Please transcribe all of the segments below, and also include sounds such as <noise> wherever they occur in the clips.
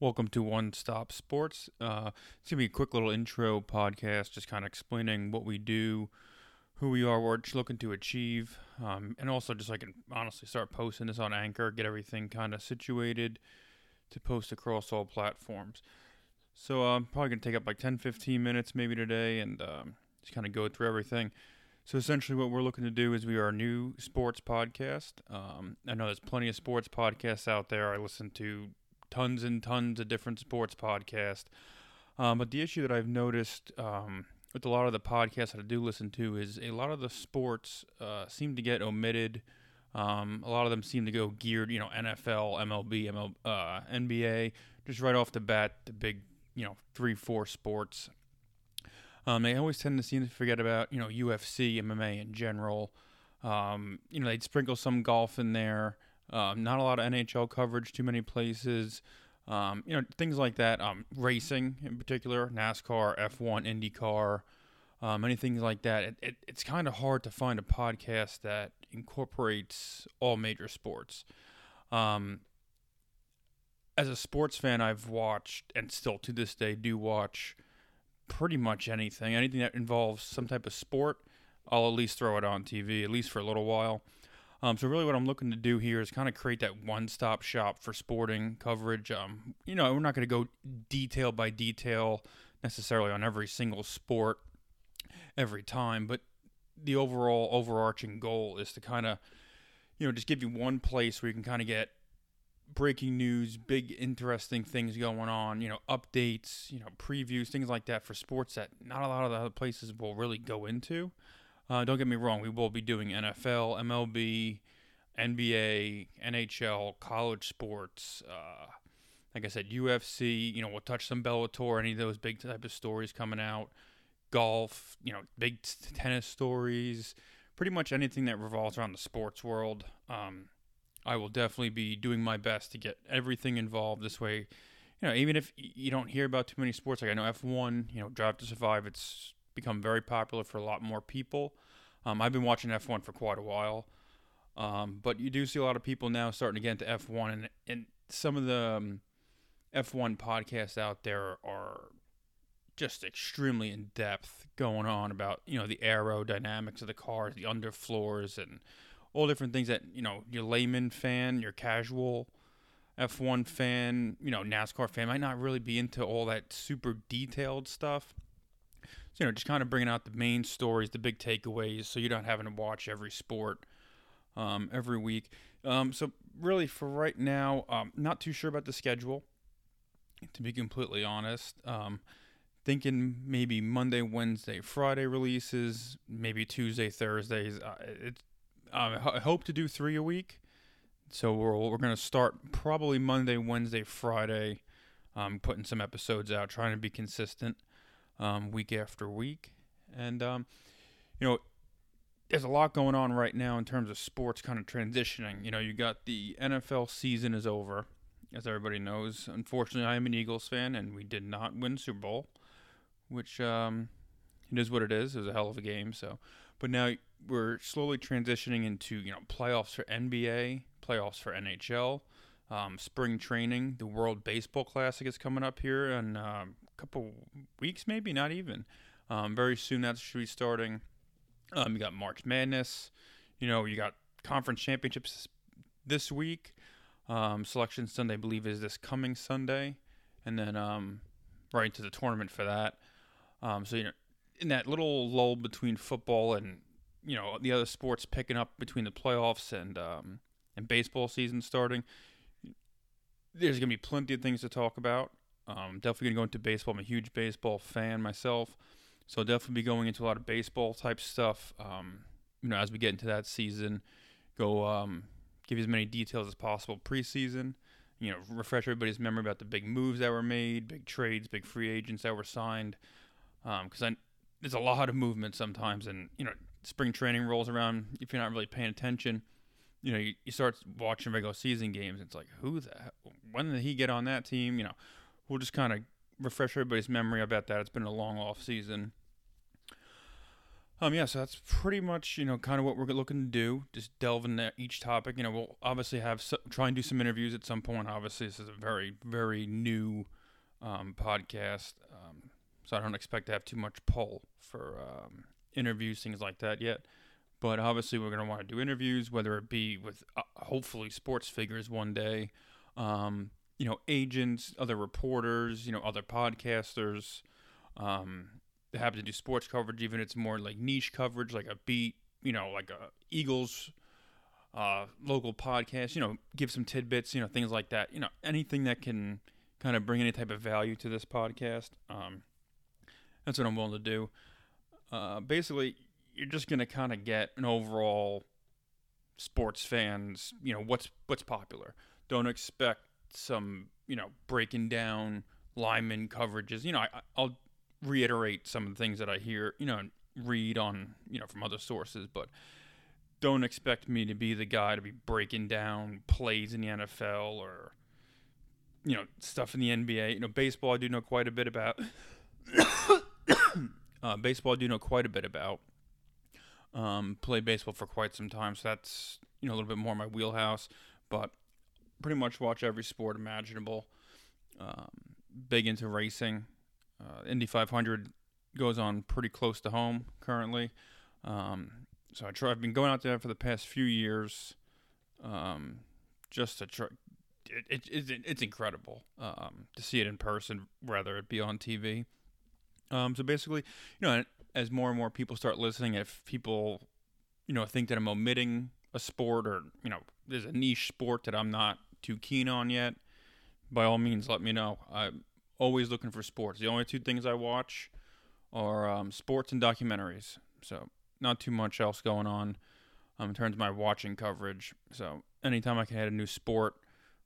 Welcome to One Stop Sports. Uh, it's going to be a quick little intro podcast, just kind of explaining what we do, who we are, what we're looking to achieve, um, and also just so I can honestly start posting this on Anchor, get everything kind of situated to post across all platforms. So uh, I'm probably going to take up like 10, 15 minutes maybe today and um, just kind of go through everything. So essentially, what we're looking to do is we are a new sports podcast. Um, I know there's plenty of sports podcasts out there. I listen to tons and tons of different sports podcasts. Um, but the issue that I've noticed um, with a lot of the podcasts that I do listen to is a lot of the sports uh, seem to get omitted. Um, a lot of them seem to go geared, you know, NFL, MLB, ML, uh, NBA, just right off the bat, the big, you know, three, four sports. Um, they always tend to seem to forget about, you know, UFC, MMA in general. Um, you know, they'd sprinkle some golf in there. Um, not a lot of NHL coverage, too many places. Um, you know, things like that. Um, racing in particular, NASCAR, F1, IndyCar, um, anything like that. It, it, it's kind of hard to find a podcast that incorporates all major sports. Um, as a sports fan, I've watched and still to this day do watch pretty much anything. Anything that involves some type of sport, I'll at least throw it on TV, at least for a little while. Um, so really, what I'm looking to do here is kind of create that one-stop shop for sporting coverage. Um, you know, we're not going to go detail by detail necessarily on every single sport every time, but the overall overarching goal is to kind of, you know, just give you one place where you can kind of get breaking news, big interesting things going on, you know, updates, you know, previews, things like that for sports that not a lot of the other places will really go into. Uh, don't get me wrong, we will be doing NFL, MLB, NBA, NHL, college sports. Uh, like I said, UFC. You know, we'll touch some Bellator, any of those big type of stories coming out. Golf. You know, big t- tennis stories. Pretty much anything that revolves around the sports world. Um, I will definitely be doing my best to get everything involved this way. You know, even if you don't hear about too many sports, like I know F1, you know, Drive to Survive, it's become very popular for a lot more people. Um, I've been watching F1 for quite a while, um, but you do see a lot of people now starting to get into F1, and and some of the um, F1 podcasts out there are just extremely in depth, going on about you know the aerodynamics of the cars, the underfloors, and all different things that you know your layman fan, your casual F1 fan, you know NASCAR fan might not really be into all that super detailed stuff you know, just kind of bringing out the main stories, the big takeaways, so you're not having to watch every sport um, every week. Um, so really, for right now, um, not too sure about the schedule. To be completely honest, um, thinking maybe Monday, Wednesday, Friday releases, maybe Tuesday, Thursdays. Uh, it, I hope to do three a week. So we're we're gonna start probably Monday, Wednesday, Friday, um, putting some episodes out, trying to be consistent um, week after week. And, um, you know, there's a lot going on right now in terms of sports kind of transitioning. You know, you got the NFL season is over, as everybody knows. Unfortunately, I am an Eagles fan, and we did not win Super Bowl, which um, it is what it is. It was a hell of a game. So, but now we're slowly transitioning into you know playoffs for NBA, playoffs for NHL, um, spring training. The World Baseball Classic is coming up here in um, couple weeks, maybe not even. Um, very soon that should be starting. Um, you got March Madness. You know, you got conference championships this week. Um, Selection Sunday, I believe, is this coming Sunday, and then um, right into the tournament for that. Um, so you know, in that little lull between football and you know the other sports picking up between the playoffs and um, and baseball season starting, there's gonna be plenty of things to talk about. Um, definitely going to go into baseball. I'm a huge baseball fan myself, so I'll definitely be going into a lot of baseball type stuff. Um, you know, as we get into that season, go um, give you as many details as possible preseason. You know, refresh everybody's memory about the big moves that were made, big trades, big free agents that were signed. Because um, there's a lot of movement sometimes, and you know, spring training rolls around. If you're not really paying attention, you know, you, you start watching regular season games. It's like, who the when did he get on that team? You know, we'll just kind of refresh everybody's memory about that. It's been a long off season. Um, yeah, so that's pretty much you know kind of what we're looking to do. Just delve into each topic. You know, we'll obviously have so, try and do some interviews at some point. Obviously, this is a very very new um, podcast, um, so I don't expect to have too much pull for um, interviews, things like that yet. But obviously, we're going to want to do interviews, whether it be with uh, hopefully sports figures one day, um, you know, agents, other reporters, you know, other podcasters. Um, they happen to do sports coverage, even it's more like niche coverage, like a beat, you know, like a Eagles uh, local podcast, you know, give some tidbits, you know, things like that. You know, anything that can kind of bring any type of value to this podcast. Um, that's what I'm willing to do. Uh, basically, you're just gonna kind of get an overall sports fans, you know, what's what's popular. Don't expect some, you know, breaking down lineman coverages. You know, I, I'll reiterate some of the things that I hear, you know, read on, you know, from other sources, but don't expect me to be the guy to be breaking down plays in the NFL or you know stuff in the NBA. You know, baseball I do know quite a bit about. <coughs> uh, baseball I do know quite a bit about. Um, played baseball for quite some time, so that's you know a little bit more my wheelhouse. But pretty much watch every sport imaginable. Um, big into racing. Uh, Indy 500 goes on pretty close to home currently. Um, so I try. I've been going out there for the past few years, um, just to try. It, it, it's it's incredible um, to see it in person, rather it be on TV. Um, so basically, you know, as more and more people start listening, if people, you know, think that I'm omitting a sport or you know, there's a niche sport that I'm not too keen on yet, by all means, let me know. I'm always looking for sports. The only two things I watch are um, sports and documentaries. So not too much else going on um, in terms of my watching coverage. So anytime I can add a new sport,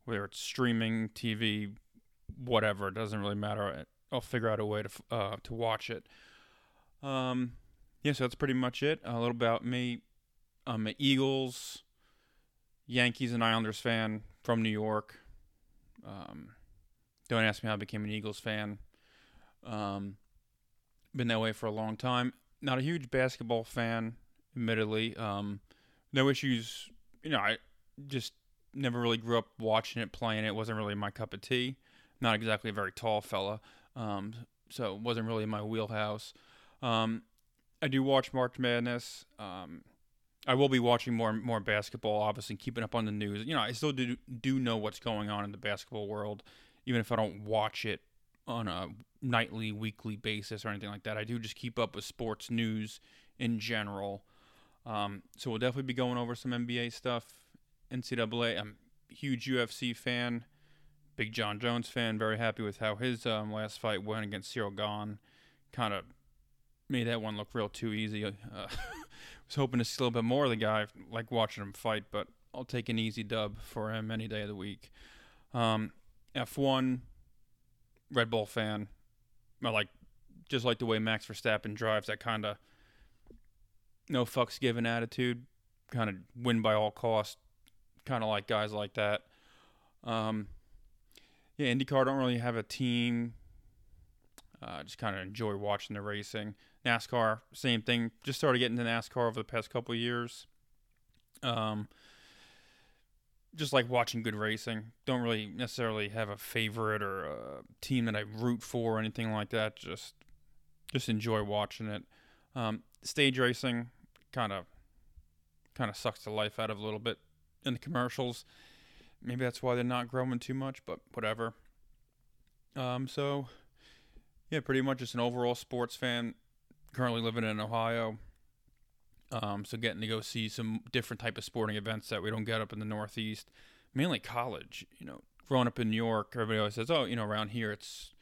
whether it's streaming, TV, whatever, it doesn't really matter. I'll figure out a way to uh, to watch it. Um, yeah, so that's pretty much it. A little about me. I'm an Eagles, Yankees, and Islanders fan from New York. Um, don't ask me how I became an Eagles fan. Um, been that way for a long time. Not a huge basketball fan, admittedly. Um, no issues. You know, I just never really grew up watching it, playing it. wasn't really my cup of tea. Not exactly a very tall fella, um, so it wasn't really my wheelhouse. Um, I do watch March Madness. Um, I will be watching more more basketball, obviously keeping up on the news. You know, I still do do know what's going on in the basketball world, even if I don't watch it on a nightly, weekly basis or anything like that. I do just keep up with sports news in general. Um, so we'll definitely be going over some NBA stuff, NCAA. I'm a huge UFC fan, big Jon Jones fan. Very happy with how his um, last fight went against Ciryl Gane. Kind of made that one look real too easy. Uh, <laughs> was hoping to see a little bit more of the guy, like watching him fight, but I'll take an easy dub for him any day of the week. Um, F1, Red Bull fan. I like just like the way Max Verstappen drives that kind of no fucks given attitude, kind of win by all costs, kind of like guys like that. Um, yeah, IndyCar don't really have a team. Uh, just kind of enjoy watching the racing. NASCAR, same thing. Just started getting into NASCAR over the past couple years. Um, just like watching good racing. Don't really necessarily have a favorite or a team that I root for or anything like that. Just just enjoy watching it. Um, stage racing kind of kind of sucks the life out of a little bit in the commercials. Maybe that's why they're not growing too much, but whatever. Um, so yeah, pretty much just an overall sports fan. Currently living in Ohio. Um, so getting to go see some different type of sporting events that we don't get up in the Northeast, mainly college. You know, growing up in New York, everybody always says, "Oh, you know, around here it's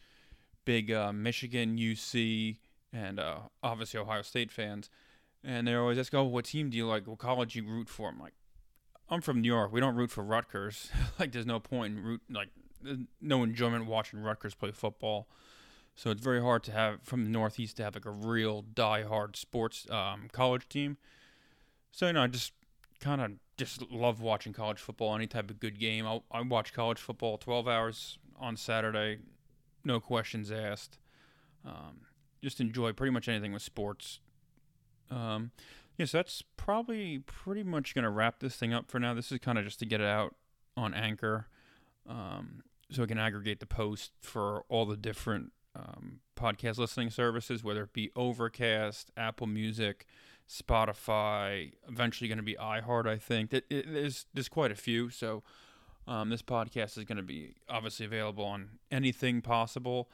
big uh, Michigan, UC, and uh, obviously Ohio State fans." And they always ask, "Oh, what team do you like? What college you root for?" I'm like, "I'm from New York. We don't root for Rutgers. <laughs> like, there's no point in root like no enjoyment watching Rutgers play football." So it's very hard to have from the Northeast to have like a real die-hard sports um, college team. So you know, I just kind of just love watching college football. Any type of good game, I'll, I watch college football 12 hours on Saturday, no questions asked. Um, just enjoy pretty much anything with sports. Um, yeah, so that's probably pretty much to wrap this thing up for now. This is kind of just to get it out on Anchor um, so I can aggregate the post for all the different um, podcast listening services, whether it be Overcast, Apple Music, Spotify, eventually going to be iHeart, I think. It, it, there's, there's quite a few. So um, this podcast is going to be obviously available on anything possible.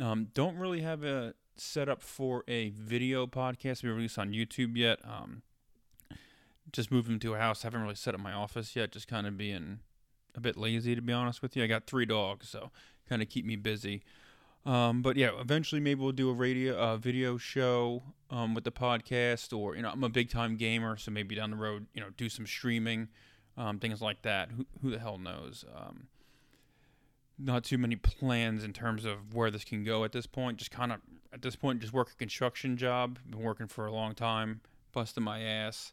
Um, don't really have a setup for a video podcast to be released on YouTube yet. Um, just moved into a house. Haven't really set up my office yet. Just kind of being a bit lazy, to be honest with you. I got three dogs, so kind of keep me busy. Um, but yeah, eventually maybe we'll do a radio, uh, video show um, with the podcast, or you know, I'm a big time gamer, so maybe down the road, you know, do some streaming, um, things like that. Who, who the hell knows? Um, not too many plans in terms of where this can go at this point. Just kind of at this point, just work a construction job. Been working for a long time, busting my ass.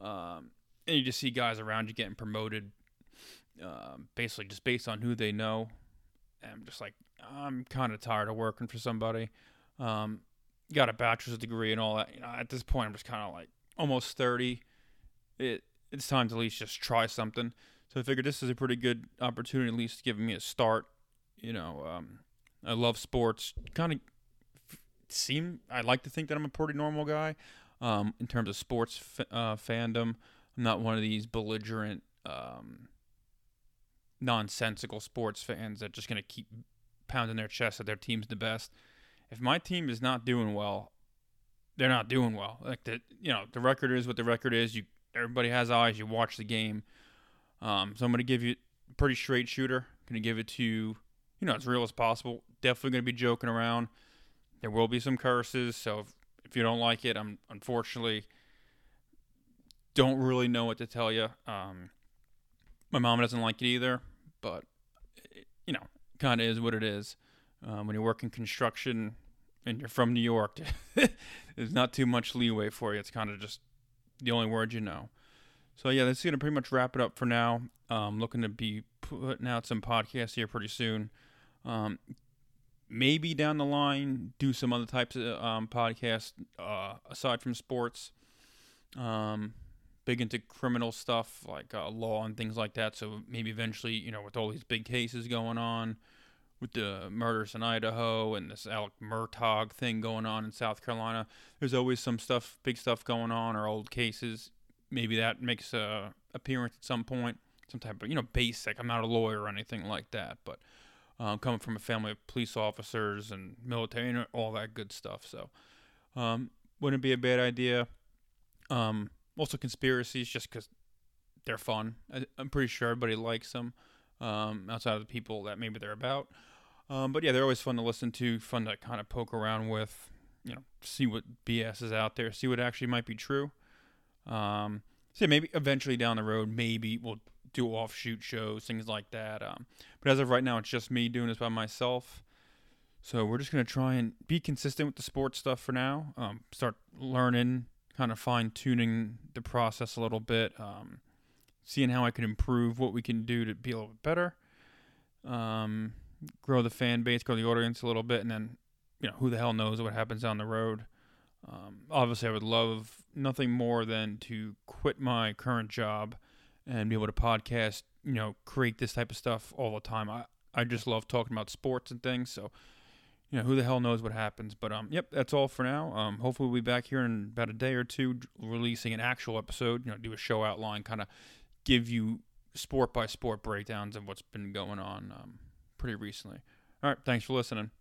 Um, and you just see guys around you getting promoted, um, basically just based on who they know. And I'm just like, I'm kind of tired of working for somebody. Um, got a bachelor's degree and all that. You know, at this point, I'm just kind of like almost 30. It it's time to at least just try something. So I figured this is a pretty good opportunity, at least giving me a start. You know, um, I love sports. Kind of seem I like to think that I'm a pretty normal guy um, in terms of sports f- uh, fandom. I'm not one of these belligerent, um, nonsensical sports fans that just gonna keep pounding their chest that their team's the best. If my team is not doing well, they're not doing well. Like the you know the record is what the record is. You everybody has eyes. You watch the game. Um, so I'm gonna give you a pretty straight shooter. Gonna give it to you, you know, as real as possible. Definitely gonna be joking around. There will be some curses. So if, if you don't like it, I'm unfortunately don't really know what to tell you. Um, my mom doesn't like it either, but you know, kind of is what it is. Um, when you work in construction and you're from New York, <laughs> there's not too much leeway for you. It's kind of just the only word you know. So yeah, that's gonna pretty much wrap it up for now. Um, looking to be putting out some podcasts here pretty soon. Um, maybe down the line do some other types of um, podcasts uh, aside from sports. Um, big into criminal stuff like uh, law and things like that. So maybe eventually, you know, with all these big cases going on, with the murders in Idaho and this Alec Murdaugh thing going on in South Carolina, there's always some stuff, big stuff going on, or old cases. Maybe that makes a appearance at some point, some type of you know basic. I'm not a lawyer or anything like that, but um, coming from a family of police officers and military and all that good stuff, so um, wouldn't be a bad idea. Um, also conspiracies, just because they're fun. I, am pretty sure everybody likes them. Um, outside of the people that maybe they're about. Um, but yeah, they're always fun to listen to, fun to kind of poke around with, you know, see what BS is out there, see what actually might be true. Um, so maybe eventually down the road, maybe we'll do offshoot shows, things like that. Um, but as of right now, it's just me doing this by myself. So we're just gonna try and be consistent with the sports stuff for now. Um, start learning, kind of fine tuning the process a little bit. Um, seeing how I can improve what we can do to be a little bit better. Um, grow the fan base, grow the audience a little bit, and then you know who the hell knows what happens down the road. Um, obviously, I would love nothing more than to quit my current job and be able to podcast. You know, create this type of stuff all the time. I I just love talking about sports and things. So, you know, who the hell knows what happens. But um, yep, that's all for now. Um, hopefully we'll be back here in about a day or two, releasing an actual episode. You know, do a show outline, kind of give you sport by sport breakdowns of what's been going on um, pretty recently. All right, thanks for listening.